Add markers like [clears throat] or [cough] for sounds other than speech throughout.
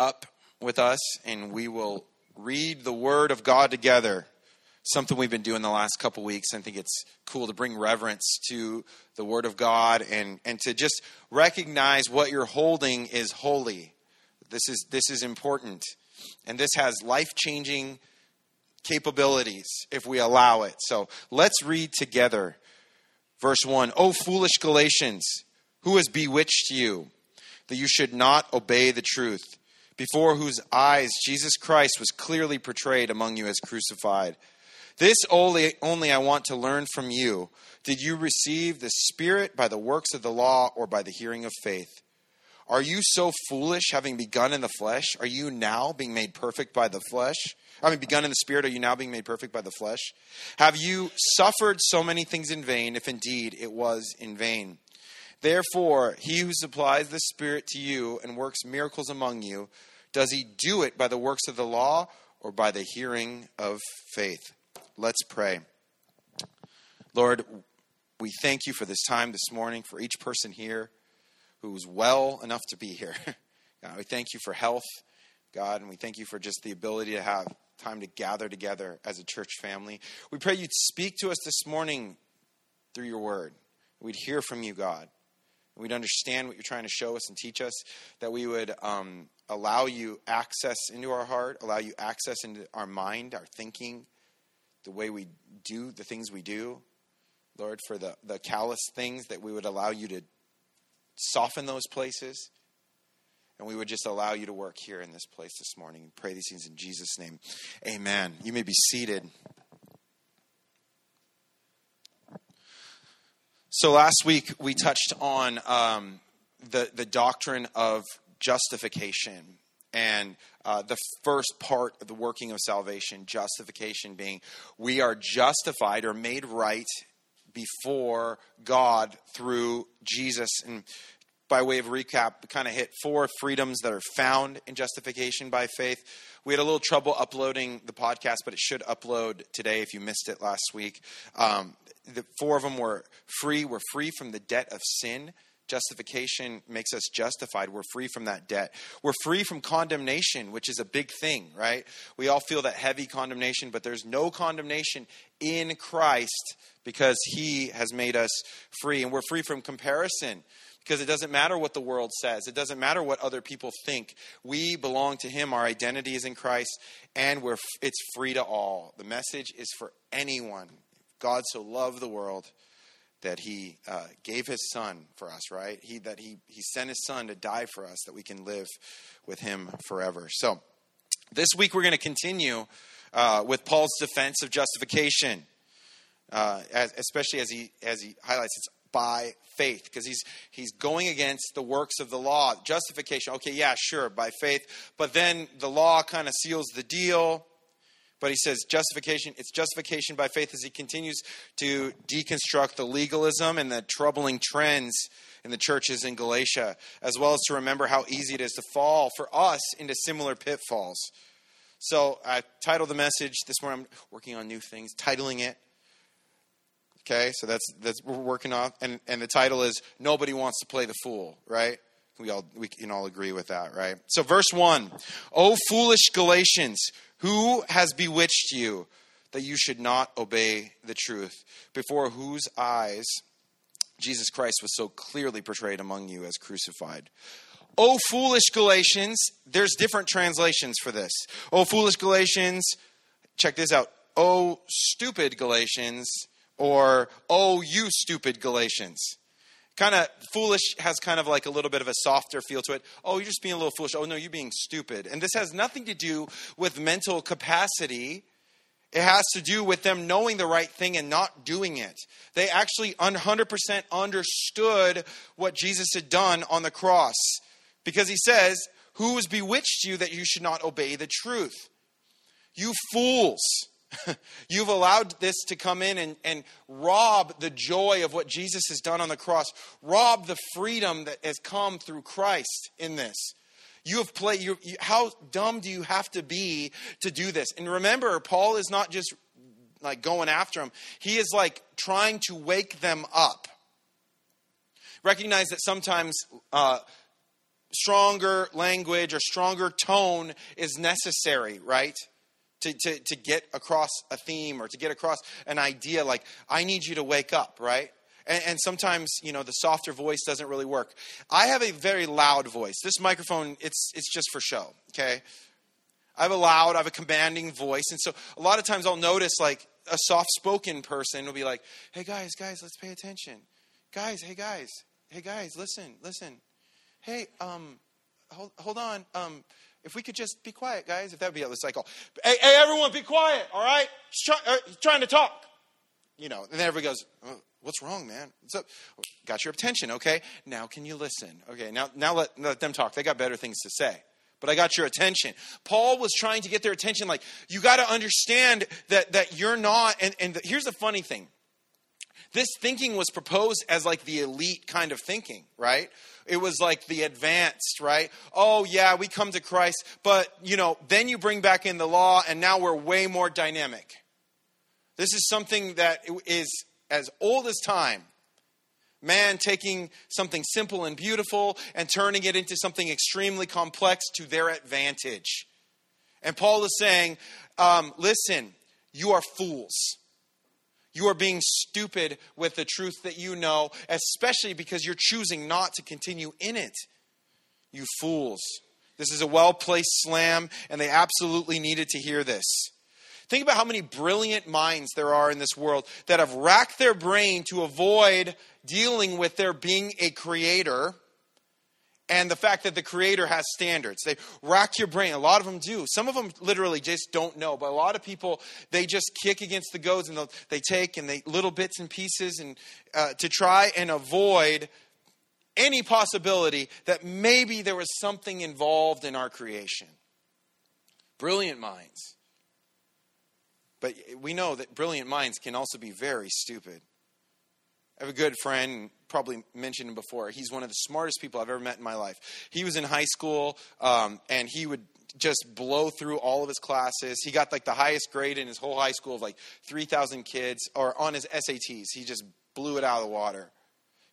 up with us and we will read the Word of God together. Something we've been doing the last couple weeks. I think it's cool to bring reverence to the Word of God and, and to just recognize what you're holding is holy. This is, this is important. And this has life changing capabilities if we allow it. So let's read together. Verse 1 O foolish Galatians, who has bewitched you that you should not obey the truth, before whose eyes Jesus Christ was clearly portrayed among you as crucified? This only, only I want to learn from you. Did you receive the Spirit by the works of the law or by the hearing of faith? Are you so foolish, having begun in the flesh? Are you now being made perfect by the flesh? Having begun in the Spirit, are you now being made perfect by the flesh? Have you suffered so many things in vain, if indeed it was in vain? Therefore, he who supplies the Spirit to you and works miracles among you, does he do it by the works of the law or by the hearing of faith? Let's pray. Lord, we thank you for this time this morning, for each person here who's well enough to be here. [laughs] God, we thank you for health, God, and we thank you for just the ability to have time to gather together as a church family. We pray you'd speak to us this morning through your word. We'd hear from you, God. We'd understand what you're trying to show us and teach us, that we would um, allow you access into our heart, allow you access into our mind, our thinking, the way we do the things we do. Lord, for the, the callous things, that we would allow you to soften those places. And we would just allow you to work here in this place this morning. Pray these things in Jesus' name. Amen. You may be seated. So last week we touched on um, the the doctrine of justification and uh, the first part of the working of salvation, justification being we are justified or made right before God through Jesus. And by way of recap, we kind of hit four freedoms that are found in justification by faith. We had a little trouble uploading the podcast, but it should upload today if you missed it last week. Um, the four of them were free. We're free from the debt of sin. Justification makes us justified. We're free from that debt. We're free from condemnation, which is a big thing, right? We all feel that heavy condemnation, but there's no condemnation in Christ because he has made us free. And we're free from comparison because it doesn't matter what the world says, it doesn't matter what other people think. We belong to him. Our identity is in Christ, and we're, it's free to all. The message is for anyone. God so loved the world that he uh, gave his son for us, right? He that he he sent his son to die for us that we can live with him forever. So this week we're going to continue uh, with Paul's defense of justification, uh, as, especially as he as he highlights it's by faith because he's he's going against the works of the law justification okay yeah sure by faith but then the law kind of seals the deal but he says justification, it's justification by faith as he continues to deconstruct the legalism and the troubling trends in the churches in Galatia, as well as to remember how easy it is to fall for us into similar pitfalls. So I titled the message this morning. I'm working on new things, titling it. Okay, so that's that's we're working on, and and the title is "Nobody Wants to Play the Fool," right? We all we can all agree with that, right? So verse one, "O foolish Galatians." Who has bewitched you that you should not obey the truth, before whose eyes Jesus Christ was so clearly portrayed among you as crucified? O foolish Galatians, there's different translations for this. O foolish Galatians, check this out. O stupid Galatians, or O you stupid Galatians kind of foolish has kind of like a little bit of a softer feel to it. Oh, you're just being a little foolish. Oh, no, you're being stupid. And this has nothing to do with mental capacity. It has to do with them knowing the right thing and not doing it. They actually 100% understood what Jesus had done on the cross because he says, Who has bewitched you that you should not obey the truth? You fools. [laughs] You've allowed this to come in and, and rob the joy of what Jesus has done on the cross, rob the freedom that has come through Christ in this. You have played, you, how dumb do you have to be to do this? And remember, Paul is not just like going after them, he is like trying to wake them up. Recognize that sometimes uh, stronger language or stronger tone is necessary, right? To, to, to get across a theme or to get across an idea like, I need you to wake up, right? And, and, sometimes, you know, the softer voice doesn't really work. I have a very loud voice. This microphone, it's, it's just for show, okay? I have a loud, I have a commanding voice. And so a lot of times I'll notice like a soft spoken person will be like, hey guys, guys, let's pay attention. Guys, hey guys, hey guys, listen, listen. Hey, um, hold, hold on. Um, if we could just be quiet, guys, if that would be a cycle. Hey, hey, everyone, be quiet, all right? He's, try, uh, he's trying to talk. You know, and then everybody goes, oh, what's wrong, man? What's up? Got your attention, okay? Now can you listen? Okay, now, now let, let them talk. They got better things to say but I got your attention. Paul was trying to get their attention like, you got to understand that, that you're not, and, and the, here's the funny thing. This thinking was proposed as like the elite kind of thinking, right? It was like the advanced, right? Oh, yeah, we come to Christ, but, you know, then you bring back in the law, and now we're way more dynamic. This is something that is as old as time. Man taking something simple and beautiful and turning it into something extremely complex to their advantage. And Paul is saying, um, listen, you are fools. You are being stupid with the truth that you know, especially because you're choosing not to continue in it. You fools. This is a well placed slam, and they absolutely needed to hear this. Think about how many brilliant minds there are in this world that have racked their brain to avoid dealing with there being a creator and the fact that the creator has standards. They rack your brain. A lot of them do. Some of them literally just don't know. But a lot of people, they just kick against the goads and they take and they little bits and pieces and uh, to try and avoid any possibility that maybe there was something involved in our creation. Brilliant minds. But we know that brilliant minds can also be very stupid. I have a good friend, probably mentioned him before. He's one of the smartest people I've ever met in my life. He was in high school, um, and he would just blow through all of his classes. He got like the highest grade in his whole high school of like 3,000 kids, or on his SATs. He just blew it out of the water.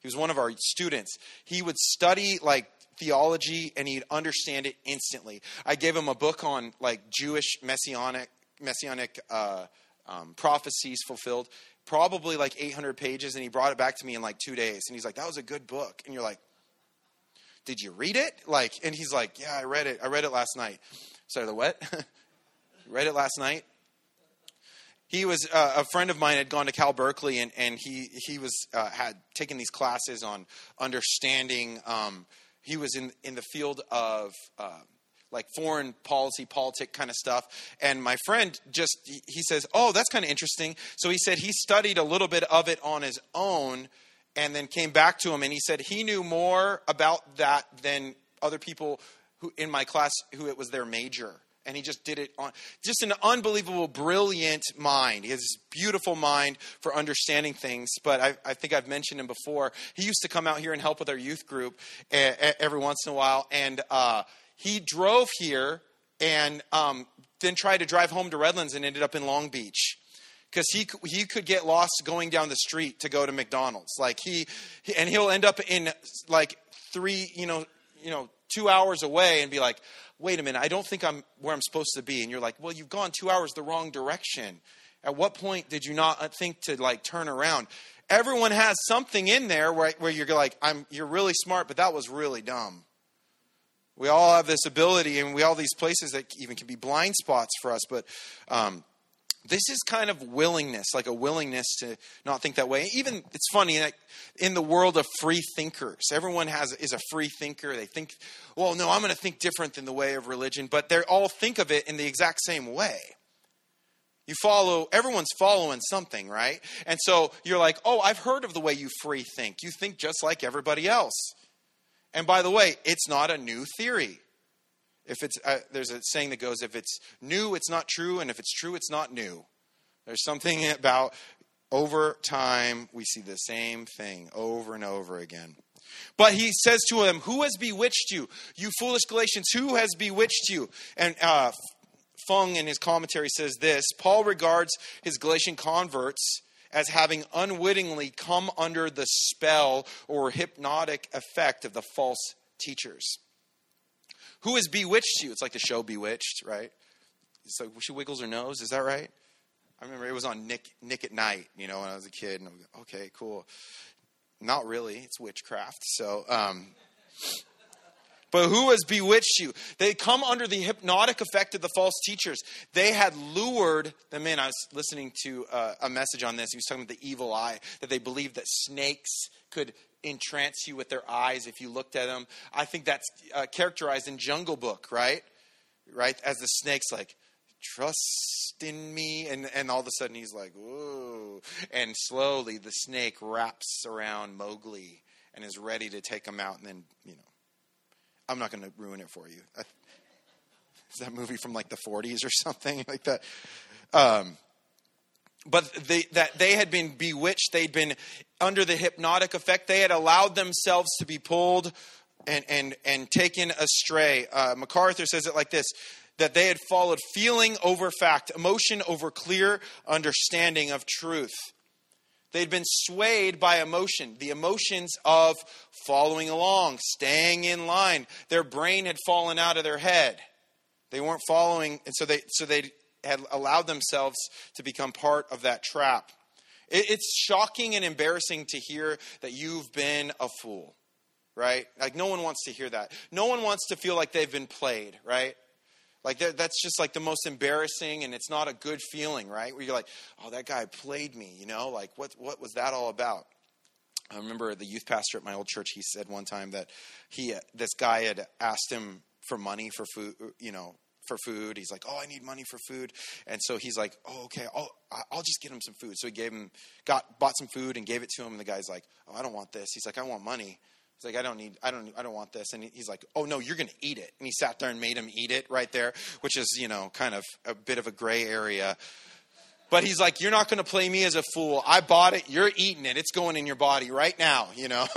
He was one of our students. He would study like theology and he'd understand it instantly. I gave him a book on like Jewish messianic messianic uh, um, prophecies fulfilled, probably like 800 pages, and he brought it back to me in like two days. And he's like, "That was a good book." And you're like, "Did you read it?" Like, and he's like, "Yeah, I read it. I read it last night." Sorry, the what? [laughs] read it last night. He was uh, a friend of mine had gone to Cal Berkeley, and, and he he was uh, had taken these classes on understanding. Um, he was in in the field of uh, like foreign policy, politic kind of stuff. And my friend just, he says, Oh, that's kind of interesting. So he said he studied a little bit of it on his own and then came back to him and he said he knew more about that than other people who in my class who it was their major. And he just did it on just an unbelievable brilliant mind. He has this beautiful mind for understanding things. But I, I, think i've mentioned him before. He used to come out here and help with our youth group every once in a while. And uh, he drove here and um, then tried to drive home to Redlands and ended up in Long Beach because he he could get lost going down the street to go to McDonald's. Like he, and he'll end up in like three, you know, you know, two hours away and be like, "Wait a minute, I don't think I'm where I'm supposed to be." And you're like, "Well, you've gone two hours the wrong direction." At what point did you not think to like turn around? Everyone has something in there where, where you're like, "I'm you're really smart, but that was really dumb." We all have this ability, and we all these places that even can be blind spots for us. But um, this is kind of willingness, like a willingness to not think that way. Even it's funny in the world of free thinkers, everyone has is a free thinker. They think, well, no, I'm going to think different than the way of religion, but they all think of it in the exact same way. You follow, everyone's following something, right? And so you're like, oh, I've heard of the way you free think. You think just like everybody else. And by the way, it's not a new theory. If it's uh, there's a saying that goes, if it's new, it's not true, and if it's true, it's not new. There's something [laughs] about over time we see the same thing over and over again. But he says to them, Who has bewitched you? You foolish Galatians, who has bewitched you? And uh, Fung in his commentary says this Paul regards his Galatian converts as having unwittingly come under the spell or hypnotic effect of the false teachers. Who has bewitched you? It's like the show Bewitched, right? It's like she wiggles her nose. Is that right? I remember it was on Nick Nick at Nite, you know, when I was a kid. And I'm like, okay, cool. Not really. It's witchcraft. So, um, but who has bewitched you? They come under the hypnotic effect of the false teachers. They had lured them in. I was listening to uh, a message on this. He was talking about the evil eye, that they believed that snakes could entrance you with their eyes if you looked at them. I think that's uh, characterized in Jungle Book, right? Right? As the snake's like, trust in me. And, and all of a sudden he's like, whoa. And slowly the snake wraps around Mowgli and is ready to take him out and then, you know, I'm not going to ruin it for you. Is that movie from like the 40s or something like that? Um, but they, that they had been bewitched. They'd been under the hypnotic effect. They had allowed themselves to be pulled and, and, and taken astray. Uh, MacArthur says it like this that they had followed feeling over fact, emotion over clear understanding of truth. They'd been swayed by emotion, the emotions of following along, staying in line. Their brain had fallen out of their head. They weren't following, and so they so they had allowed themselves to become part of that trap. It, it's shocking and embarrassing to hear that you've been a fool, right? Like no one wants to hear that. No one wants to feel like they've been played, right? Like that, that's just like the most embarrassing, and it's not a good feeling, right? Where you're like, "Oh, that guy played me," you know? Like, what what was that all about? I remember the youth pastor at my old church. He said one time that he this guy had asked him for money for food, you know, for food. He's like, "Oh, I need money for food," and so he's like, "Oh, okay, I'll I'll just get him some food." So he gave him got bought some food and gave it to him. And the guy's like, "Oh, I don't want this." He's like, "I want money." He's like, I don't need, I don't, I don't want this. And he's like, Oh no, you're going to eat it. And he sat there and made him eat it right there, which is, you know, kind of a bit of a gray area. But he's like, You're not going to play me as a fool. I bought it. You're eating it. It's going in your body right now, [laughs] you know.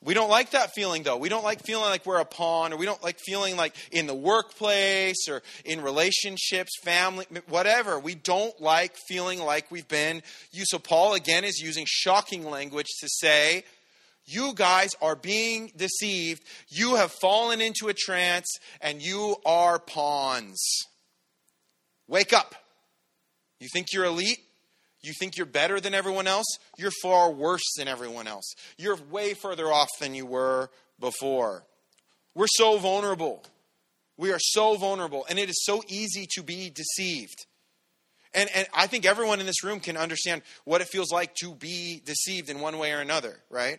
we don't like that feeling though. We don't like feeling like we're a pawn or we don't like feeling like in the workplace or in relationships, family, whatever. We don't like feeling like we've been used. So Paul again is using shocking language to say, you guys are being deceived. You have fallen into a trance and you are pawns. Wake up. You think you're elite? You think you're better than everyone else? You're far worse than everyone else. You're way further off than you were before. We're so vulnerable. We are so vulnerable, and it is so easy to be deceived. And, and I think everyone in this room can understand what it feels like to be deceived in one way or another, right?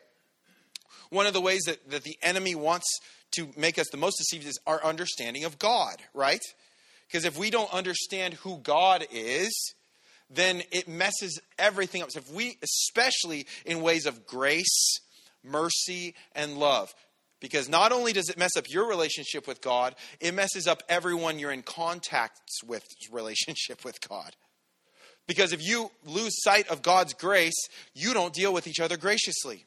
One of the ways that, that the enemy wants to make us the most deceived is our understanding of God, right? Because if we don't understand who God is, then it messes everything up. So if we, especially in ways of grace, mercy, and love, because not only does it mess up your relationship with God, it messes up everyone you're in contact with relationship with God. Because if you lose sight of God's grace, you don't deal with each other graciously.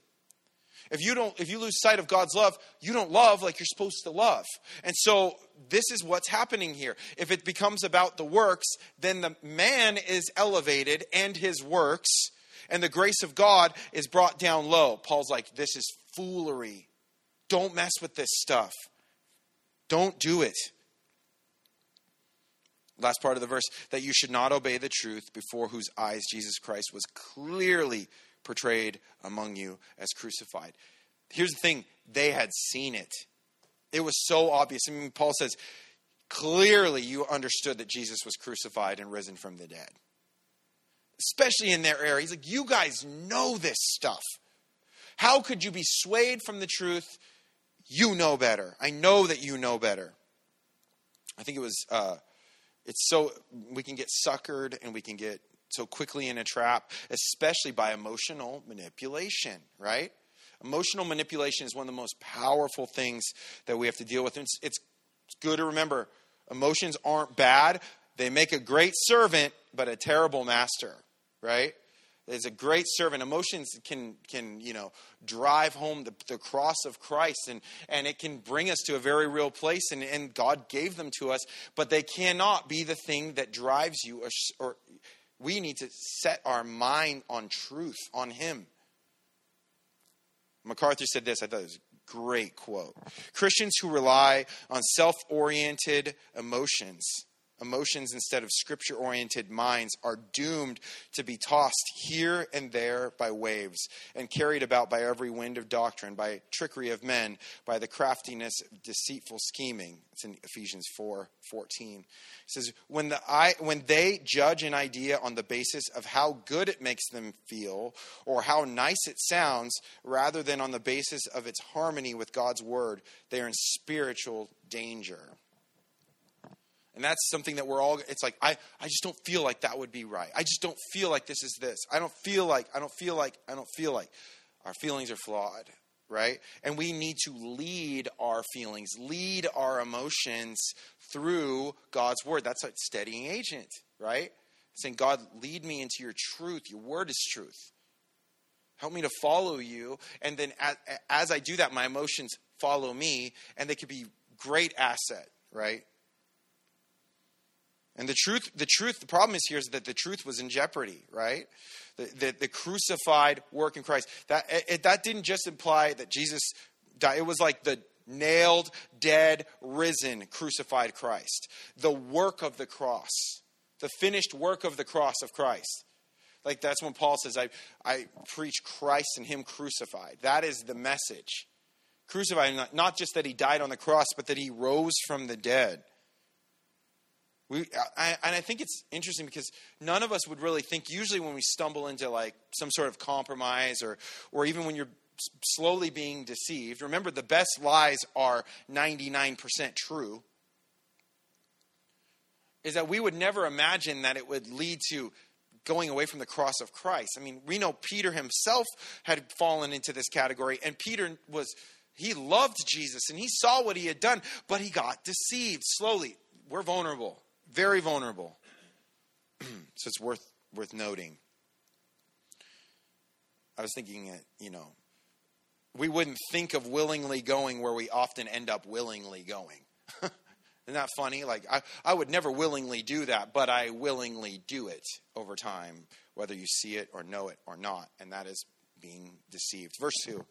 If you don't if you lose sight of God's love, you don't love like you're supposed to love. And so this is what's happening here. If it becomes about the works, then the man is elevated and his works and the grace of God is brought down low. Paul's like this is foolery. Don't mess with this stuff. Don't do it. Last part of the verse that you should not obey the truth before whose eyes Jesus Christ was clearly portrayed among you as crucified. Here's the thing they had seen it. It was so obvious. I mean, Paul says, clearly you understood that Jesus was crucified and risen from the dead. Especially in their area. He's like, you guys know this stuff. How could you be swayed from the truth? You know better. I know that you know better. I think it was, uh, it's so, we can get suckered and we can get so quickly in a trap, especially by emotional manipulation, right? Emotional manipulation is one of the most powerful things that we have to deal with. It's, it's good to remember emotions aren't bad, they make a great servant, but a terrible master, right? There's a great servant. Emotions can, can you know, drive home the, the cross of Christ, and, and it can bring us to a very real place, and, and God gave them to us, but they cannot be the thing that drives you or, or we need to set our mind on truth, on Him. MacArthur said this, I thought it was a Great quote. Christians who rely on self oriented emotions emotions instead of scripture oriented minds are doomed to be tossed here and there by waves and carried about by every wind of doctrine, by trickery of men, by the craftiness of deceitful scheming. It's in Ephesians 4 14. It says, when, the, I, when they judge an idea on the basis of how good it makes them feel or how nice it sounds, rather than on the basis of its harmony with God's word, they are in spiritual danger. And that's something that we're all, it's like, I, I just don't feel like that would be right. I just don't feel like this is this. I don't feel like, I don't feel like, I don't feel like. Our feelings are flawed, right? And we need to lead our feelings, lead our emotions through God's word. That's a steadying agent, right? Saying, God, lead me into your truth. Your word is truth. Help me to follow you. And then as, as I do that, my emotions follow me, and they could be great asset, right? And the truth, the truth, the problem is here is that the truth was in jeopardy, right? The, the, the crucified work in Christ. That, it, that didn't just imply that Jesus died. It was like the nailed, dead, risen, crucified Christ. The work of the cross. The finished work of the cross of Christ. Like that's when Paul says, I, I preach Christ and Him crucified. That is the message. Crucified, not just that He died on the cross, but that He rose from the dead. We, I, and I think it's interesting because none of us would really think. Usually, when we stumble into like some sort of compromise, or or even when you're slowly being deceived, remember the best lies are ninety nine percent true. Is that we would never imagine that it would lead to going away from the cross of Christ. I mean, we know Peter himself had fallen into this category, and Peter was he loved Jesus and he saw what he had done, but he got deceived slowly. We're vulnerable very vulnerable. [clears throat] so it's worth worth noting. I was thinking that, you know, we wouldn't think of willingly going where we often end up willingly going. [laughs] Isn't that funny? Like, I, I would never willingly do that, but I willingly do it over time, whether you see it or know it or not. And that is being deceived. Verse 2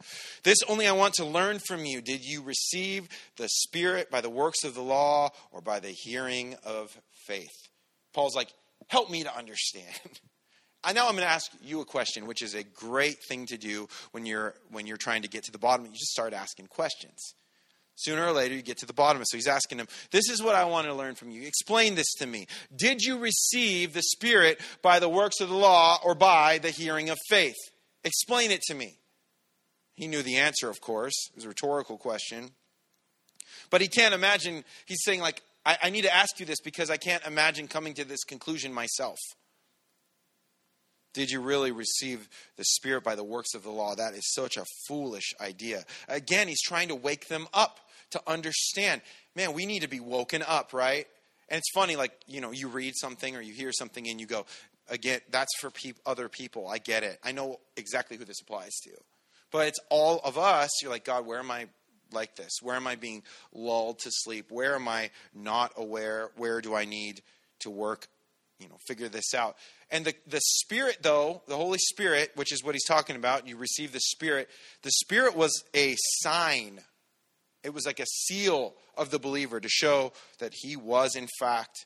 This only I want to learn from you. Did you receive the Spirit by the works of the law or by the hearing of faith? Paul's like, help me to understand. [laughs] I know I'm going to ask you a question, which is a great thing to do when you're when you're trying to get to the bottom. You just start asking questions. Sooner or later, you get to the bottom of it. So he's asking him, This is what I want to learn from you. Explain this to me. Did you receive the Spirit by the works of the law or by the hearing of faith? Explain it to me. He knew the answer, of course. It was a rhetorical question. But he can't imagine, he's saying, like, I, I, need to ask you this because I can't imagine coming to this conclusion myself. Did you really receive the Spirit by the works of the law? That is such a foolish idea. Again, he's trying to wake them up to understand. Man, we need to be woken up, right? And it's funny, like, you know, you read something or you hear something and you go, again, that's for pe- other people. I get it. I know exactly who this applies to. But it's all of us. You're like, God, where am I like this? Where am I being lulled to sleep? Where am I not aware? Where do I need to work, you know, figure this out? And the, the Spirit, though, the Holy Spirit, which is what he's talking about, you receive the Spirit, the Spirit was a sign. It was like a seal of the believer to show that he was, in fact,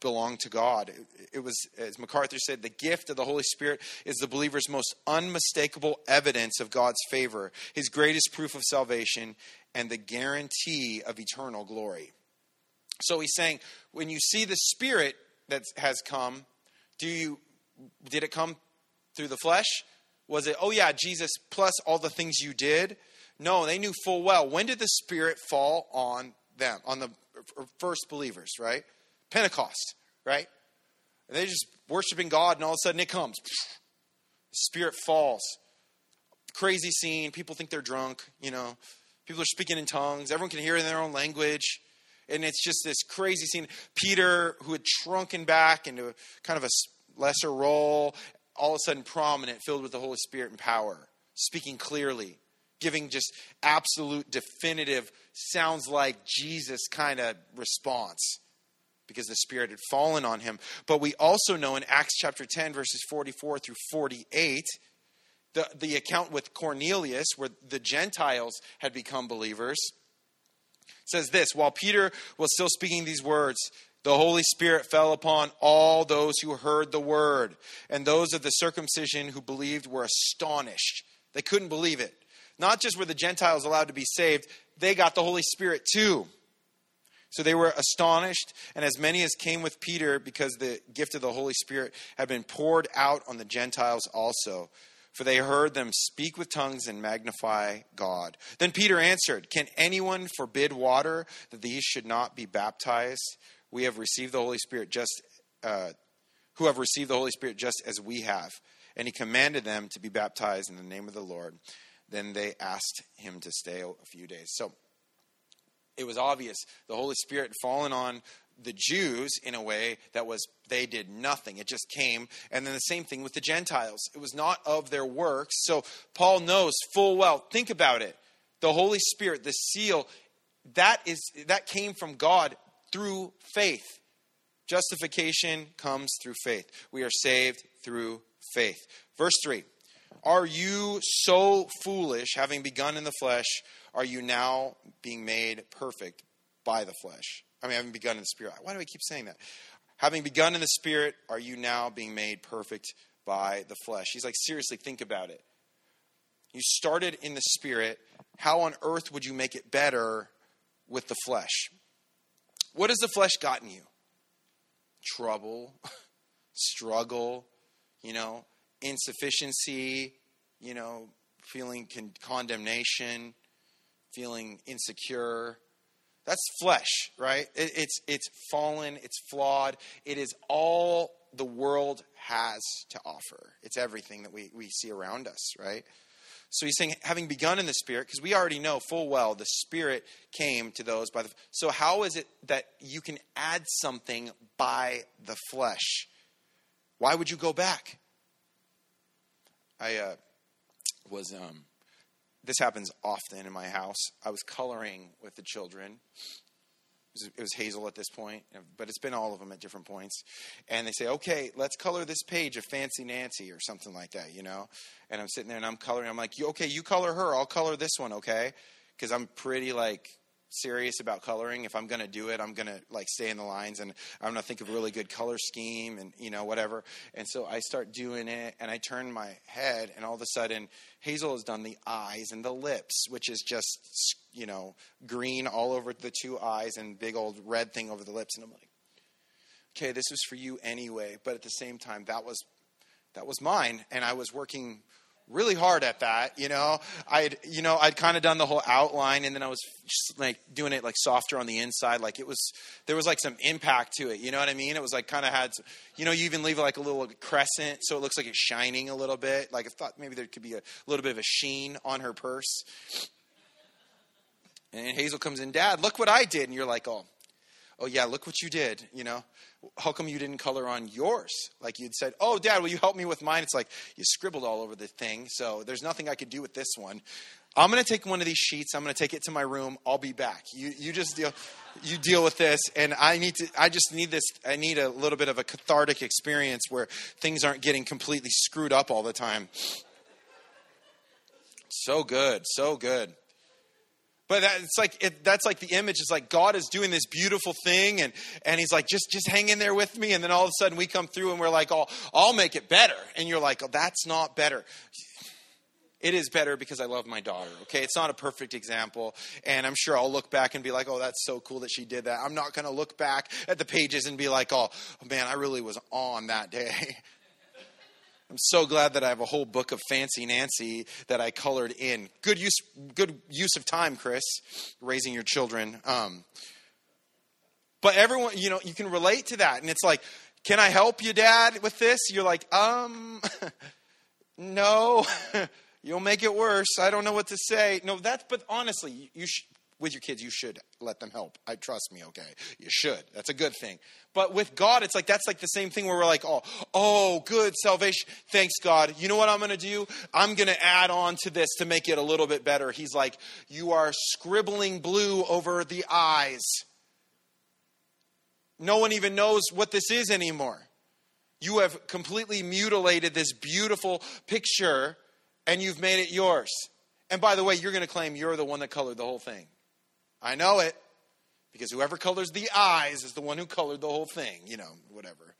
belong to God. It was, as MacArthur said, the gift of the Holy Spirit is the believer's most unmistakable evidence of God's favor, his greatest proof of salvation, and the guarantee of eternal glory. So he's saying, when you see the Spirit that has come, do you did it come through the flesh? Was it, oh yeah, Jesus plus all the things you did? No, they knew full well. When did the Spirit fall on them, on the first believers, right? Pentecost, right? And they're just worshiping God, and all of a sudden it comes. Spirit falls. Crazy scene. People think they're drunk, you know. People are speaking in tongues. Everyone can hear in their own language. And it's just this crazy scene. Peter, who had shrunken back into kind of a lesser role, all of a sudden prominent, filled with the Holy Spirit and power, speaking clearly, giving just absolute, definitive, sounds like Jesus kind of response because the Spirit had fallen on him. But we also know in Acts chapter 10, verses 44 through 48, the, the account with Cornelius, where the Gentiles had become believers, says this While Peter was still speaking these words, the Holy Spirit fell upon all those who heard the word, and those of the circumcision who believed were astonished. They couldn't believe it. Not just were the Gentiles allowed to be saved, they got the Holy Spirit too. So they were astonished, and as many as came with Peter, because the gift of the Holy Spirit had been poured out on the Gentiles also. For they heard them speak with tongues and magnify God. Then Peter answered, Can anyone forbid water that these should not be baptized? We have received the Holy Spirit just, uh, who have received the Holy Spirit just as we have. And he commanded them to be baptized in the name of the Lord. Then they asked him to stay a few days. So it was obvious the Holy Spirit had fallen on the Jews in a way that was they did nothing. It just came. And then the same thing with the Gentiles. It was not of their works. So Paul knows full well. Think about it. The Holy Spirit, the seal, that is that came from God through faith. Justification comes through faith. We are saved through faith. Verse 3 Are you so foolish, having begun in the flesh, are you now being made perfect by the flesh? I mean, having begun in the spirit. Why do I keep saying that? Having begun in the spirit, are you now being made perfect by the flesh? He's like, seriously, think about it. You started in the spirit. How on earth would you make it better with the flesh? What has the flesh gotten you? Trouble, [laughs] struggle, you know, insufficiency, you know, feeling con- condemnation, feeling insecure. That's flesh, right? It, it's it's fallen, it's flawed. It is all the world has to offer. It's everything that we, we see around us, right? So he's saying, having begun in the Spirit, because we already know full well the Spirit came to those by the. So how is it that you can add something by the flesh? Why would you go back? I uh, was. Um, this happens often in my house. I was coloring with the children, it was Hazel at this point, but it's been all of them at different points. And they say, okay, let's color this page of Fancy Nancy or something like that, you know? And I'm sitting there and I'm coloring. I'm like, okay, you color her. I'll color this one, okay? Because I'm pretty like serious about coloring. If I'm going to do it, I'm going to like stay in the lines and I'm going to think of a really good color scheme and, you know, whatever. And so I start doing it and I turn my head and all of a sudden Hazel has done the eyes and the lips, which is just, you know, green all over the two eyes and big old red thing over the lips. And I'm like, okay, this was for you anyway. But at the same time, that was, that was mine. And I was working really hard at that. You know, I'd you know I'd kind of done the whole outline, and then I was like doing it like softer on the inside. Like it was there was like some impact to it. You know what I mean? It was like kind of had you know you even leave like a little crescent so it looks like it's shining a little bit. Like I thought maybe there could be a little bit of a sheen on her purse. And Hazel comes in, Dad, look what I did, and you're like, oh oh yeah, look what you did, you know. How come you didn't color on yours? Like you'd said, oh, dad, will you help me with mine? It's like you scribbled all over the thing, so there's nothing I could do with this one. I'm going to take one of these sheets. I'm going to take it to my room. I'll be back. You, you just deal, you deal with this. And I need to, I just need this. I need a little bit of a cathartic experience where things aren't getting completely screwed up all the time. So good. So good. But that's like it, that's like the image. It's like God is doing this beautiful thing, and and He's like, just just hang in there with me. And then all of a sudden we come through, and we're like, oh, I'll make it better. And you're like, oh, that's not better. It is better because I love my daughter. Okay, it's not a perfect example, and I'm sure I'll look back and be like, oh, that's so cool that she did that. I'm not going to look back at the pages and be like, oh, man, I really was on that day. [laughs] I'm so glad that I have a whole book of Fancy Nancy that I colored in. Good use, good use of time, Chris, raising your children. Um, but everyone, you know, you can relate to that, and it's like, can I help you, Dad, with this? You're like, um, [laughs] no, [laughs] you'll make it worse. I don't know what to say. No, that's. But honestly, you sh- with your kids, you should let them help. I trust me, okay? You should. That's a good thing. But with God, it's like that's like the same thing where we're like, oh, oh, good salvation. Thanks, God. You know what I'm going to do? I'm going to add on to this to make it a little bit better. He's like, you are scribbling blue over the eyes. No one even knows what this is anymore. You have completely mutilated this beautiful picture and you've made it yours. And by the way, you're going to claim you're the one that colored the whole thing. I know it because whoever colors the eyes is the one who colored the whole thing, you know, whatever.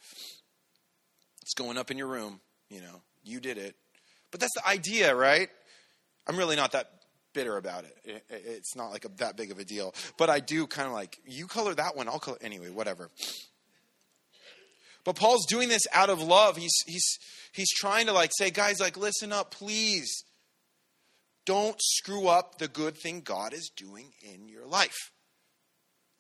It's going up in your room, you know, you did it. But that's the idea, right? I'm really not that bitter about it. It's not like a, that big of a deal. But I do kind of like, you color that one, I'll color. Anyway, whatever. But Paul's doing this out of love. He's, he's, he's trying to like say, guys, like, listen up, please. Don't screw up the good thing God is doing in your life.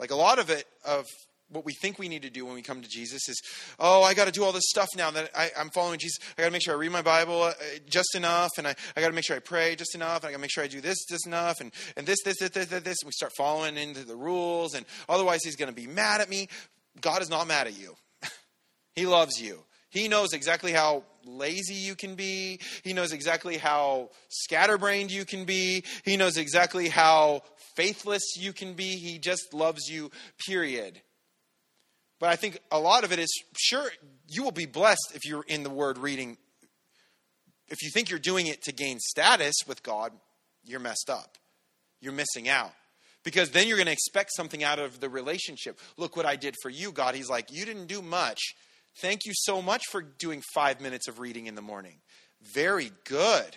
Like a lot of it, of what we think we need to do when we come to Jesus is, oh, I got to do all this stuff now that I, am following Jesus. I got to make sure I read my Bible uh, just enough, and I, I got to make sure I pray just enough, and I got to make sure I do this just enough, and, and this, this, this, this, this, this. We start following into the rules, and otherwise he's going to be mad at me. God is not mad at you. [laughs] he loves you. He knows exactly how lazy you can be. He knows exactly how scatterbrained you can be. He knows exactly how faithless you can be. He just loves you, period. But I think a lot of it is sure, you will be blessed if you're in the word reading. If you think you're doing it to gain status with God, you're messed up. You're missing out. Because then you're going to expect something out of the relationship. Look what I did for you, God. He's like, You didn't do much. Thank you so much for doing five minutes of reading in the morning. Very good.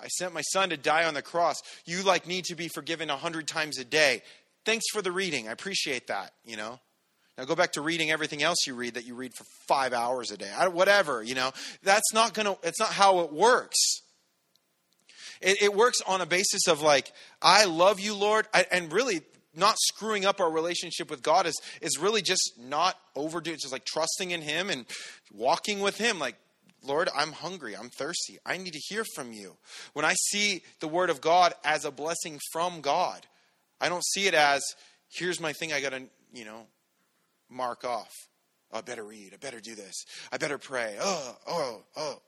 I sent my son to die on the cross. You like need to be forgiven a hundred times a day. Thanks for the reading. I appreciate that, you know. Now go back to reading everything else you read that you read for five hours a day. whatever, you know. That's not gonna. It's not how it works. It, it works on a basis of like, I love you, Lord, I, and really not screwing up our relationship with God is is really just not overdoing. It's just like trusting in Him and walking with Him. Like, Lord, I'm hungry. I'm thirsty. I need to hear from you. When I see the Word of God as a blessing from God, I don't see it as here's my thing. I got to you know mark off. Oh, I better read. I better do this. I better pray. Oh, oh, oh.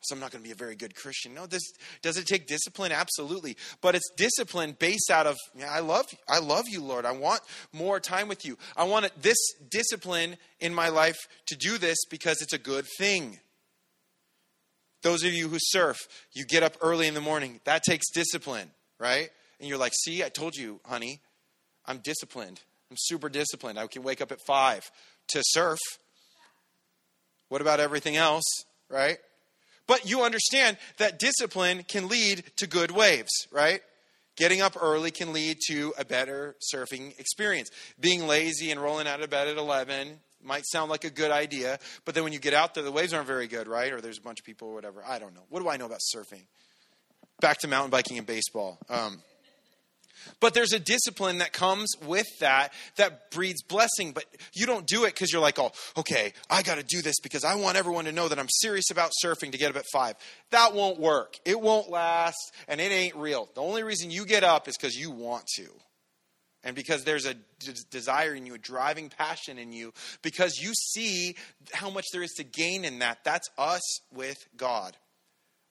So I'm not going to be a very good Christian. No, this does it take discipline? Absolutely. But it's discipline based out of yeah, I love you. I love you, Lord. I want more time with you. I want this discipline in my life to do this because it's a good thing. Those of you who surf, you get up early in the morning. That takes discipline, right? And you're like, "See, I told you, honey. I'm disciplined. I'm super disciplined. I can wake up at 5 to surf. What about everything else, right? But you understand that discipline can lead to good waves, right? Getting up early can lead to a better surfing experience. Being lazy and rolling out of bed at 11 might sound like a good idea, but then when you get out there, the waves aren't very good, right? Or there's a bunch of people or whatever. I don't know. What do I know about surfing? Back to mountain biking and baseball. Um, but there's a discipline that comes with that that breeds blessing. But you don't do it because you're like, oh, okay, I got to do this because I want everyone to know that I'm serious about surfing to get up at five. That won't work. It won't last, and it ain't real. The only reason you get up is because you want to. And because there's a desire in you, a driving passion in you, because you see how much there is to gain in that. That's us with God.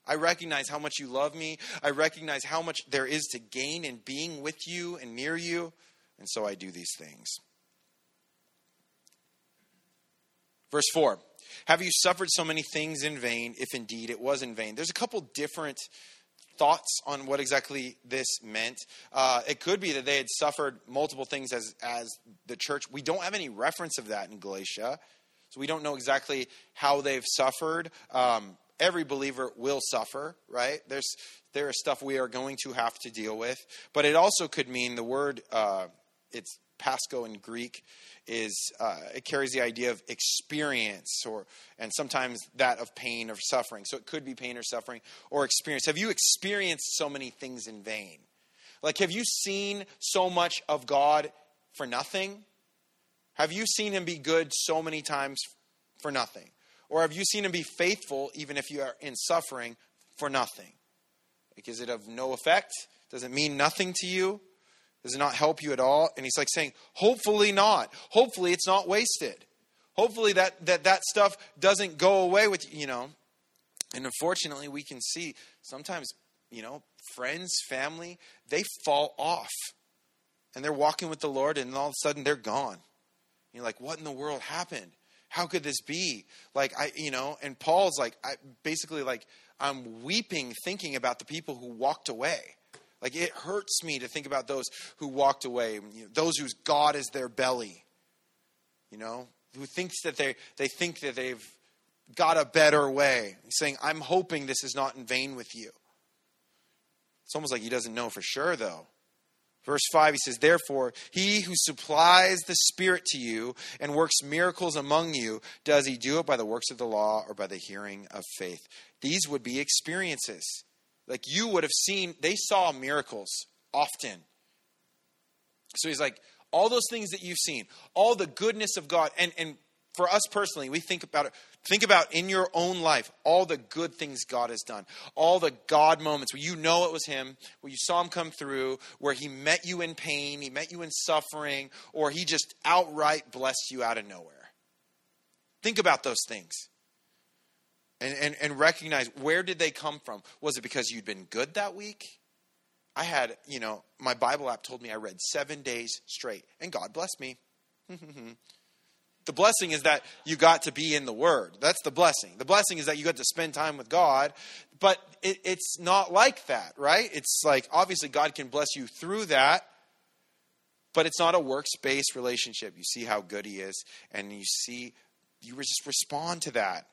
I recognize how much you love me. I recognize how much there is to gain in being with you and near you. And so I do these things. Verse 4 Have you suffered so many things in vain, if indeed it was in vain? There's a couple different thoughts on what exactly this meant. Uh, it could be that they had suffered multiple things as, as the church. We don't have any reference of that in Galatia. So we don't know exactly how they've suffered. Um, every believer will suffer, right? There's there is stuff we are going to have to deal with, but it also could mean the word uh, it's pasco in Greek is uh, it carries the idea of experience or and sometimes that of pain or suffering. So it could be pain or suffering or experience. Have you experienced so many things in vain? Like have you seen so much of God for nothing? Have you seen him be good so many times for nothing? Or have you seen him be faithful even if you are in suffering for nothing? Like, is it of no effect? Does it mean nothing to you? Does it not help you at all? And he's like saying, hopefully not. Hopefully it's not wasted. Hopefully that that, that stuff doesn't go away with you, you know. And unfortunately, we can see sometimes, you know, friends, family, they fall off. And they're walking with the Lord, and all of a sudden they're gone. You're like, what in the world happened? How could this be? Like, I, you know, and Paul's like, I, basically, like, I'm weeping thinking about the people who walked away. Like, it hurts me to think about those who walked away, you know, those whose God is their belly, you know, who thinks that they, they think that they've got a better way. He's saying, I'm hoping this is not in vain with you. It's almost like he doesn't know for sure, though. Verse 5, he says, Therefore, he who supplies the Spirit to you and works miracles among you, does he do it by the works of the law or by the hearing of faith? These would be experiences. Like you would have seen, they saw miracles often. So he's like, all those things that you've seen, all the goodness of God, and, and for us personally, we think about it. Think about in your own life all the good things God has done, all the God moments where you know it was Him, where you saw Him come through, where He met you in pain, He met you in suffering, or He just outright blessed you out of nowhere. Think about those things and, and, and recognize where did they come from? Was it because you'd been good that week? I had, you know, my Bible app told me I read seven days straight, and God blessed me. [laughs] The blessing is that you got to be in the Word. That's the blessing. The blessing is that you got to spend time with God, but it, it's not like that, right? It's like obviously God can bless you through that, but it's not a works based relationship. You see how good He is, and you see, you just respond to that.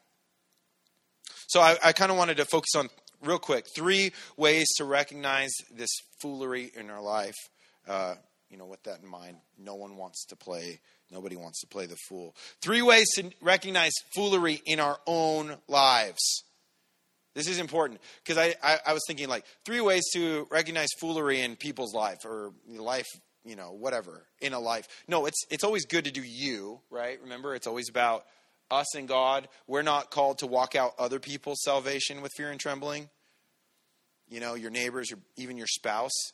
So I, I kind of wanted to focus on, real quick, three ways to recognize this foolery in our life. Uh, you know, with that in mind, no one wants to play Nobody wants to play the fool. Three ways to recognize foolery in our own lives. This is important because I, I, I, was thinking like three ways to recognize foolery in people's life or life, you know, whatever in a life. No, it's it's always good to do you, right? Remember, it's always about us and God. We're not called to walk out other people's salvation with fear and trembling. You know, your neighbors, your, even your spouse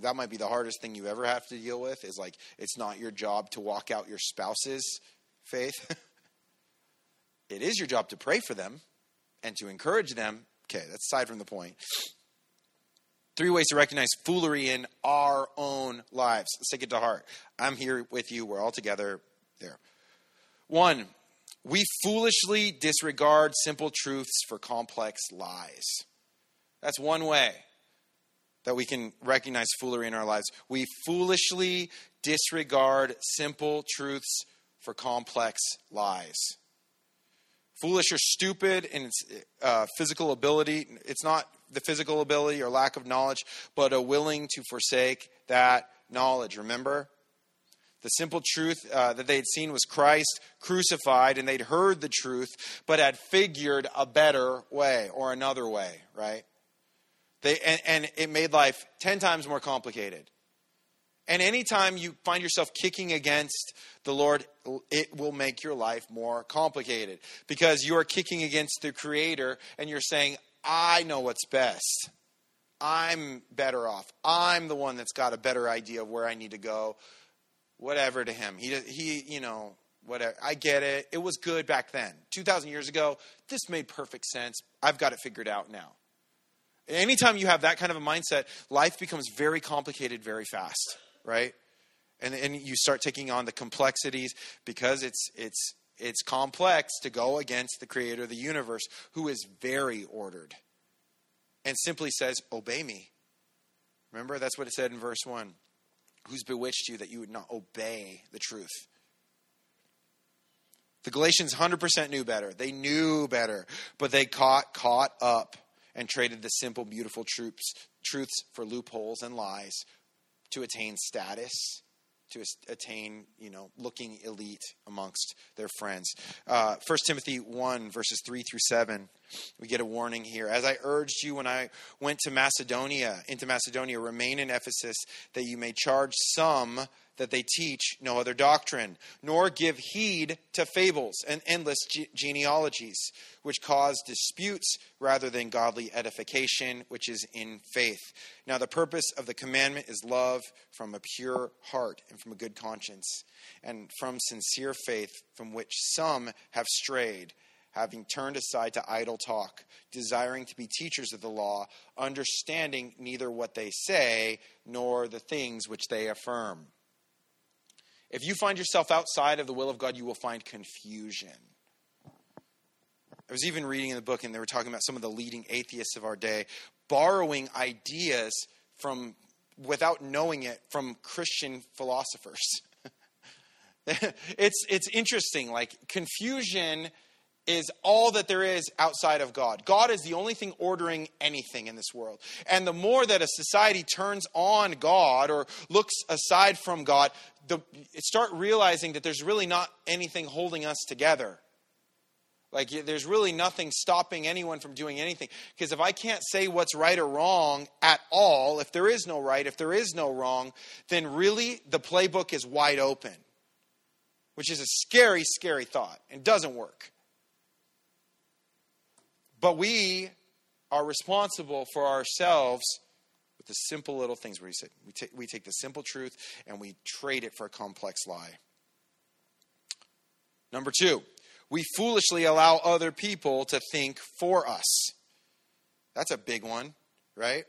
that might be the hardest thing you ever have to deal with is like it's not your job to walk out your spouse's faith. [laughs] it is your job to pray for them and to encourage them. Okay, that's aside from the point. Three ways to recognize foolery in our own lives. Let's take it to heart. I'm here with you. We're all together there. One, we foolishly disregard simple truths for complex lies. That's one way that we can recognize foolery in our lives. We foolishly disregard simple truths for complex lies. Foolish or stupid in its uh, physical ability. It's not the physical ability or lack of knowledge, but a willing to forsake that knowledge. Remember? The simple truth uh, that they had seen was Christ crucified, and they'd heard the truth, but had figured a better way or another way, right? They, and, and it made life 10 times more complicated. And anytime you find yourself kicking against the Lord, it will make your life more complicated because you are kicking against the Creator and you're saying, I know what's best. I'm better off. I'm the one that's got a better idea of where I need to go. Whatever to him. He, he you know, whatever. I get it. It was good back then. 2,000 years ago, this made perfect sense. I've got it figured out now. Anytime you have that kind of a mindset, life becomes very complicated very fast, right? And, and you start taking on the complexities because it's, it's, it's complex to go against the creator of the universe who is very ordered and simply says, Obey me. Remember, that's what it said in verse 1. Who's bewitched you that you would not obey the truth? The Galatians 100% knew better. They knew better, but they caught caught up and traded the simple, beautiful truths, truths for loopholes and lies to attain status, to attain, you know, looking elite amongst their friends. Uh, 1 Timothy 1, verses 3 through 7, we get a warning here. As I urged you when I went to Macedonia, into Macedonia, remain in Ephesus, that you may charge some that they teach no other doctrine, nor give heed to fables and endless ge- genealogies, which cause disputes rather than godly edification, which is in faith. Now, the purpose of the commandment is love from a pure heart and from a good conscience, and from sincere faith, from which some have strayed having turned aside to idle talk, desiring to be teachers of the law, understanding neither what they say nor the things which they affirm. If you find yourself outside of the will of God, you will find confusion. I was even reading in the book, and they were talking about some of the leading atheists of our day borrowing ideas from, without knowing it, from Christian philosophers. [laughs] it's, it's interesting. Like, confusion is all that there is outside of God. God is the only thing ordering anything in this world. And the more that a society turns on God or looks aside from God, the, start realizing that there's really not anything holding us together. Like, there's really nothing stopping anyone from doing anything. Because if I can't say what's right or wrong at all, if there is no right, if there is no wrong, then really the playbook is wide open, which is a scary, scary thought and doesn't work. But we are responsible for ourselves with the simple little things where he said we take, we take the simple truth and we trade it for a complex lie. Number two, we foolishly allow other people to think for us. That's a big one, right?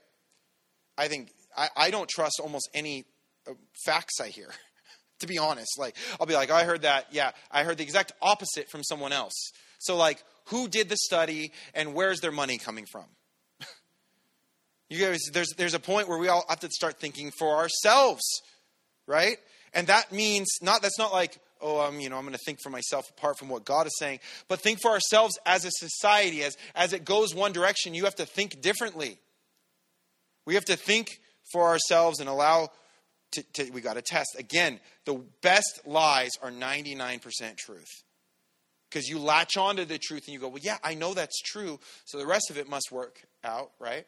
I think I, I don't trust almost any uh, facts I hear, [laughs] to be honest. Like, I'll be like, oh, I heard that. Yeah, I heard the exact opposite from someone else. So, like, who did the study and where's their money coming from? [laughs] you guys, there's, there's a point where we all have to start thinking for ourselves, right? And that means not, that's not like, oh, I'm, you know, I'm going to think for myself apart from what God is saying, but think for ourselves as a society. As, as it goes one direction, you have to think differently. We have to think for ourselves and allow to, to we got to test. Again, the best lies are 99% truth because you latch onto the truth and you go, well, yeah, I know that's true, so the rest of it must work out, right?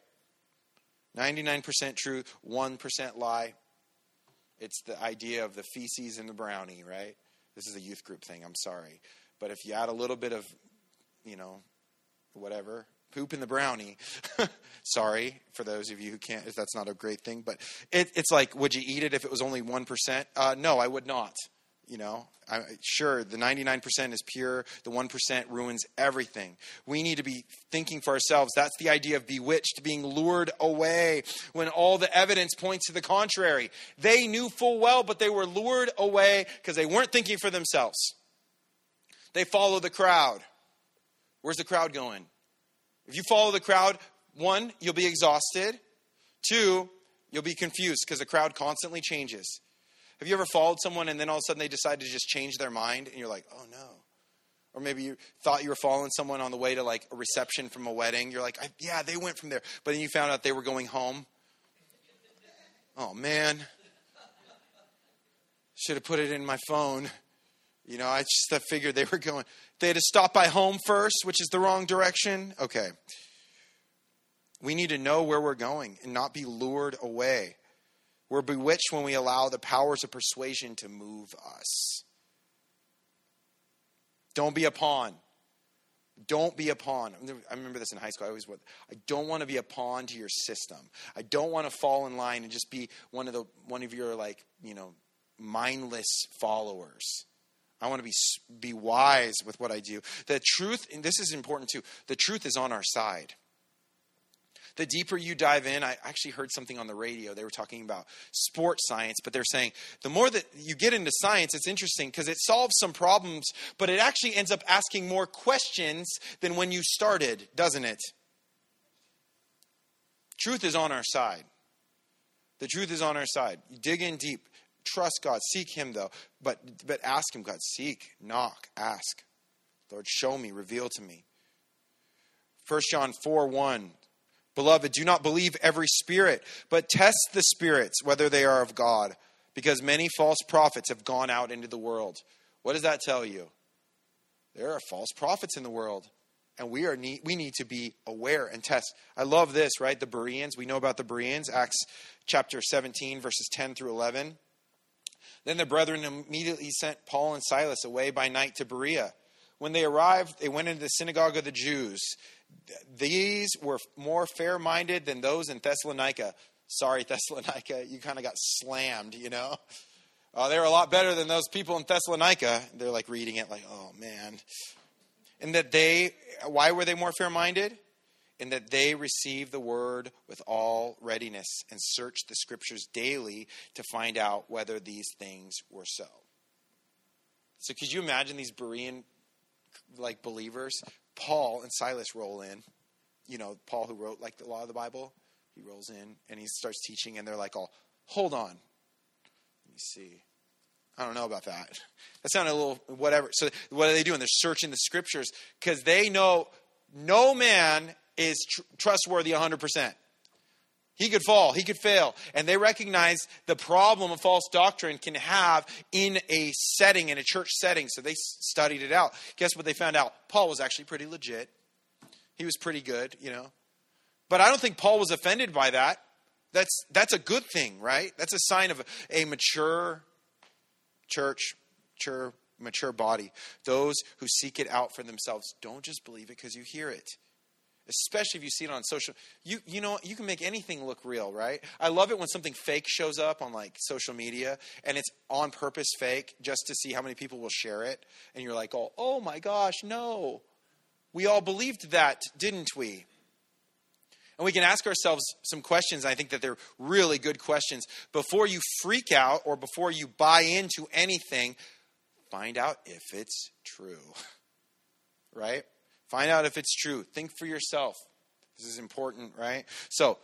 99% truth, 1% lie. It's the idea of the feces and the brownie, right? This is a youth group thing, I'm sorry. But if you add a little bit of, you know, whatever, poop in the brownie, [laughs] sorry for those of you who can't, if that's not a great thing, but it, it's like, would you eat it if it was only 1%? Uh, no, I would not. You know, I, sure, the 99% is pure, the 1% ruins everything. We need to be thinking for ourselves. That's the idea of bewitched, being lured away when all the evidence points to the contrary. They knew full well, but they were lured away because they weren't thinking for themselves. They follow the crowd. Where's the crowd going? If you follow the crowd, one, you'll be exhausted. Two, you'll be confused because the crowd constantly changes. Have you ever followed someone and then all of a sudden they decide to just change their mind and you're like, oh no. Or maybe you thought you were following someone on the way to like a reception from a wedding. You're like, yeah, they went from there. But then you found out they were going home. Oh man. Should have put it in my phone. You know, I just I figured they were going. They had to stop by home first, which is the wrong direction. Okay. We need to know where we're going and not be lured away. We're bewitched when we allow the powers of persuasion to move us. Don't be a pawn. Don't be a pawn. I remember this in high school. I always I don't want to be a pawn to your system. I don't want to fall in line and just be one of the one of your like you know mindless followers. I want to be be wise with what I do. The truth, and this is important too. The truth is on our side the deeper you dive in, I actually heard something on the radio. They were talking about sports science, but they're saying the more that you get into science, it's interesting because it solves some problems, but it actually ends up asking more questions than when you started, doesn't it? Truth is on our side. The truth is on our side. You dig in deep. Trust God. Seek Him, though. But, but ask Him, God. Seek, knock, ask. Lord, show me, reveal to me. 1 John 4 1 Beloved, do not believe every spirit, but test the spirits whether they are of God, because many false prophets have gone out into the world. What does that tell you? There are false prophets in the world, and we are need, we need to be aware and test. I love this, right? The Bereans, we know about the Bereans, Acts chapter 17 verses 10 through 11. Then the brethren immediately sent Paul and Silas away by night to Berea. When they arrived, they went into the synagogue of the Jews these were more fair minded than those in Thessalonica. Sorry, [laughs] Thessalonica, you kind of got slammed, you know? Uh, they were a lot better than those people in Thessalonica. They're like reading it, like, oh man. And that they, why were they more fair minded? In that they received the word with all readiness and searched the scriptures daily to find out whether these things were so. So could you imagine these Berean like believers? Paul and Silas roll in. You know, Paul who wrote like the law of the Bible. He rolls in and he starts teaching, and they're like, "All, hold on, let me see." I don't know about that. [laughs] That sounded a little whatever. So what are they doing? They're searching the scriptures because they know no man is tr- trustworthy 100%. He could fall, he could fail. And they recognize the problem a false doctrine can have in a setting, in a church setting. So they studied it out. Guess what they found out? Paul was actually pretty legit. He was pretty good, you know. But I don't think Paul was offended by that. That's that's a good thing, right? That's a sign of a mature church, mature, mature body. Those who seek it out for themselves. Don't just believe it because you hear it especially if you see it on social you you know you can make anything look real right? I love it when something fake shows up on like social media and it's on purpose fake just to see how many people will share it and you're like oh oh my gosh no. We all believed that didn't we? And we can ask ourselves some questions i think that they're really good questions. Before you freak out or before you buy into anything find out if it's true [laughs] right Find out if it's true. Think for yourself. This is important, right? So,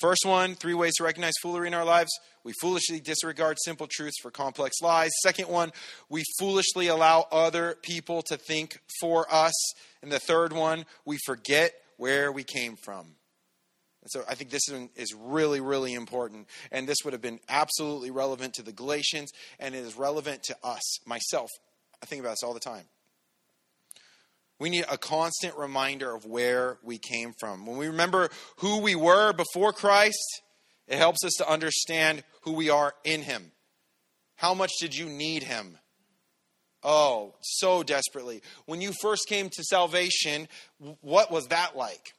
first one three ways to recognize foolery in our lives. We foolishly disregard simple truths for complex lies. Second one, we foolishly allow other people to think for us. And the third one, we forget where we came from. And so I think this is really, really important. And this would have been absolutely relevant to the Galatians, and it is relevant to us, myself. I think about this all the time. We need a constant reminder of where we came from. When we remember who we were before Christ, it helps us to understand who we are in Him. How much did you need Him? Oh, so desperately. When you first came to salvation, what was that like?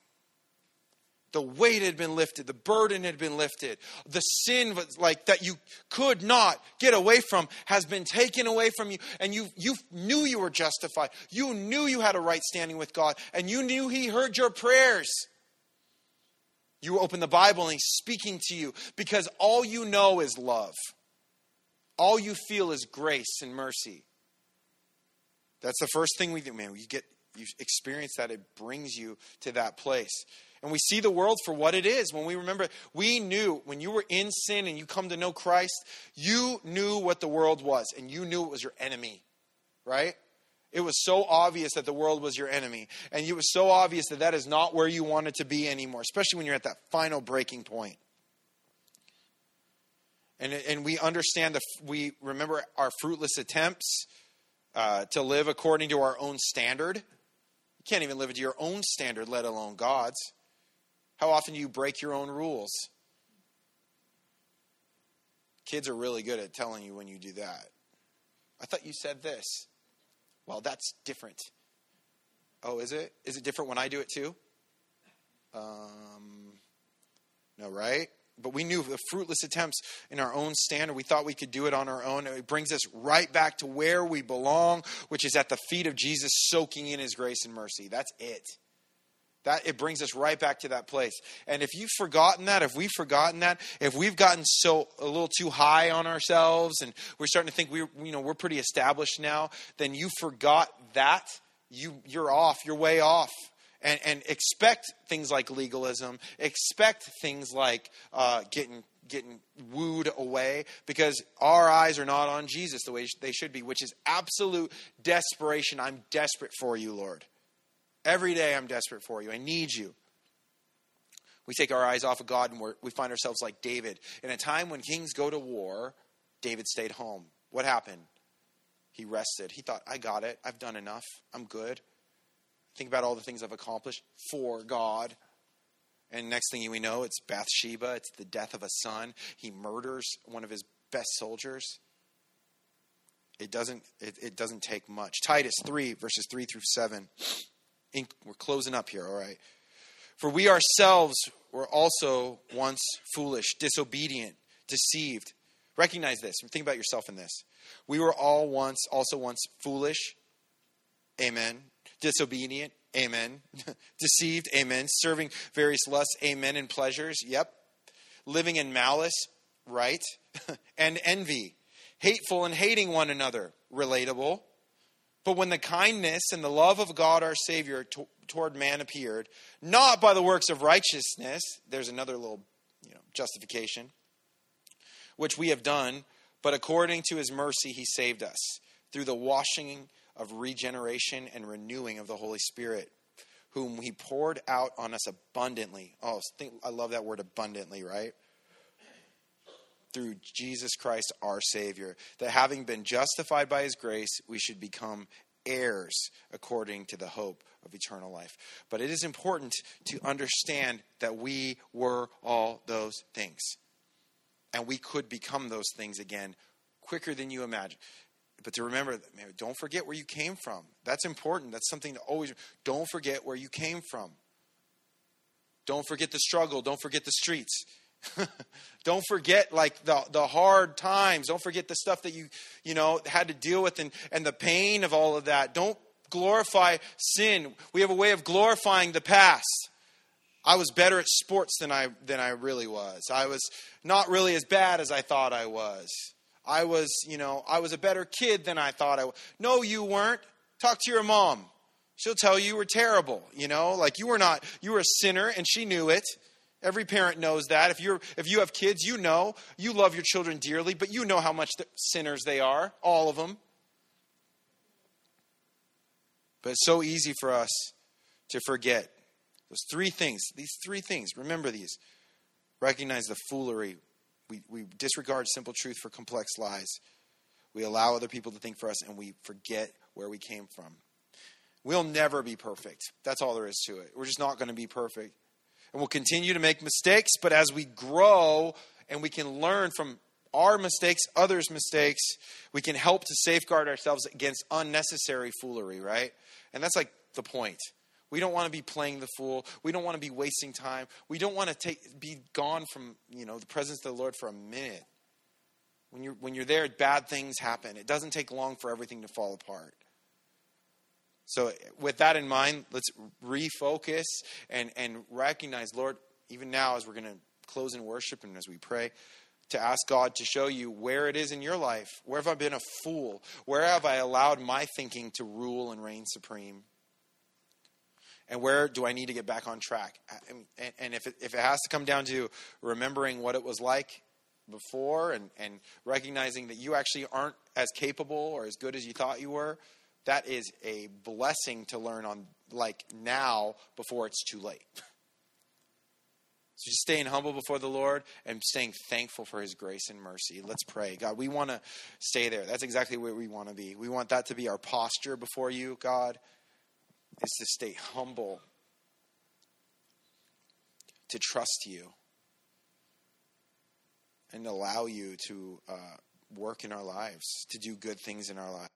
The weight had been lifted, the burden had been lifted, the sin was like that you could not get away from has been taken away from you, and you you knew you were justified. You knew you had a right standing with God, and you knew He heard your prayers. You open the Bible and He's speaking to you because all you know is love. All you feel is grace and mercy. That's the first thing we do, man. You get you experience that, it brings you to that place. And we see the world for what it is. When we remember, we knew when you were in sin and you come to know Christ, you knew what the world was, and you knew it was your enemy, right? It was so obvious that the world was your enemy. And it was so obvious that that is not where you wanted to be anymore, especially when you're at that final breaking point. And, and we understand that we remember our fruitless attempts uh, to live according to our own standard. You can't even live to your own standard, let alone God's. How often do you break your own rules? Kids are really good at telling you when you do that. I thought you said this. Well, that's different. Oh, is it? Is it different when I do it too? Um, no, right? But we knew the fruitless attempts in our own standard. We thought we could do it on our own. It brings us right back to where we belong, which is at the feet of Jesus, soaking in his grace and mercy. That's it. That it brings us right back to that place. And if you've forgotten that, if we've forgotten that, if we've gotten so a little too high on ourselves and we're starting to think we you know we're pretty established now, then you forgot that, you you're off, you're way off. And, and expect things like legalism, expect things like uh, getting getting wooed away because our eyes are not on Jesus the way they should be, which is absolute desperation. I'm desperate for you, Lord. Every day I'm desperate for you. I need you. We take our eyes off of God and we find ourselves like David. In a time when kings go to war, David stayed home. What happened? He rested. He thought, I got it. I've done enough. I'm good. Think about all the things I've accomplished for God. And next thing we know, it's Bathsheba. It's the death of a son. He murders one of his best soldiers. It doesn't, it, it doesn't take much. Titus 3, verses 3 through 7 in, we're closing up here, all right? For we ourselves were also once foolish, disobedient, deceived. Recognize this. Think about yourself in this. We were all once, also once foolish. Amen. Disobedient. Amen. [laughs] Deceived. Amen. Serving various lusts. Amen. And pleasures. Yep. Living in malice. Right. [laughs] and envy. Hateful and hating one another. Relatable. But when the kindness and the love of God our Savior to, toward man appeared, not by the works of righteousness, there's another little you know, justification, which we have done, but according to his mercy he saved us through the washing of regeneration and renewing of the Holy Spirit, whom he poured out on us abundantly. Oh, I love that word abundantly, right? Through Jesus Christ our Savior, that having been justified by his grace, we should become heirs according to the hope of eternal life. But it is important to understand that we were all those things. And we could become those things again quicker than you imagine but to remember don't forget where you came from. That's important. That's something to always don't forget where you came from. Don't forget the struggle. Don't forget the streets. [laughs] don't forget like the the hard times. Don't forget the stuff that you you know had to deal with and and the pain of all of that. Don't glorify sin. We have a way of glorifying the past. I was better at sports than I than I really was. I was not really as bad as I thought I was. I was, you know, I was a better kid than I thought I was. No, you weren't. Talk to your mom. She'll tell you you were terrible, you know, like you were not, you were a sinner and she knew it. Every parent knows that. If you're if you have kids, you know, you love your children dearly, but you know how much sinners they are, all of them. But it's so easy for us to forget those three things. These three things, remember these. Recognize the foolery we, we disregard simple truth for complex lies. We allow other people to think for us, and we forget where we came from. We'll never be perfect. That's all there is to it. We're just not going to be perfect. And we'll continue to make mistakes, but as we grow and we can learn from our mistakes, others' mistakes, we can help to safeguard ourselves against unnecessary foolery, right? And that's like the point. We don't want to be playing the fool. We don't want to be wasting time. We don't want to take, be gone from you know the presence of the Lord for a minute. When you're when you're there, bad things happen. It doesn't take long for everything to fall apart. So, with that in mind, let's refocus and and recognize, Lord, even now as we're going to close in worship and as we pray, to ask God to show you where it is in your life. Where have I been a fool? Where have I allowed my thinking to rule and reign supreme? and where do I need to get back on track? And, and if, it, if it has to come down to remembering what it was like before and, and recognizing that you actually aren't as capable or as good as you thought you were, that is a blessing to learn on like now before it's too late. So just staying humble before the Lord and staying thankful for his grace and mercy. Let's pray. God, we want to stay there. That's exactly where we want to be. We want that to be our posture before you, God is to stay humble, to trust you, and allow you to uh, work in our lives, to do good things in our lives.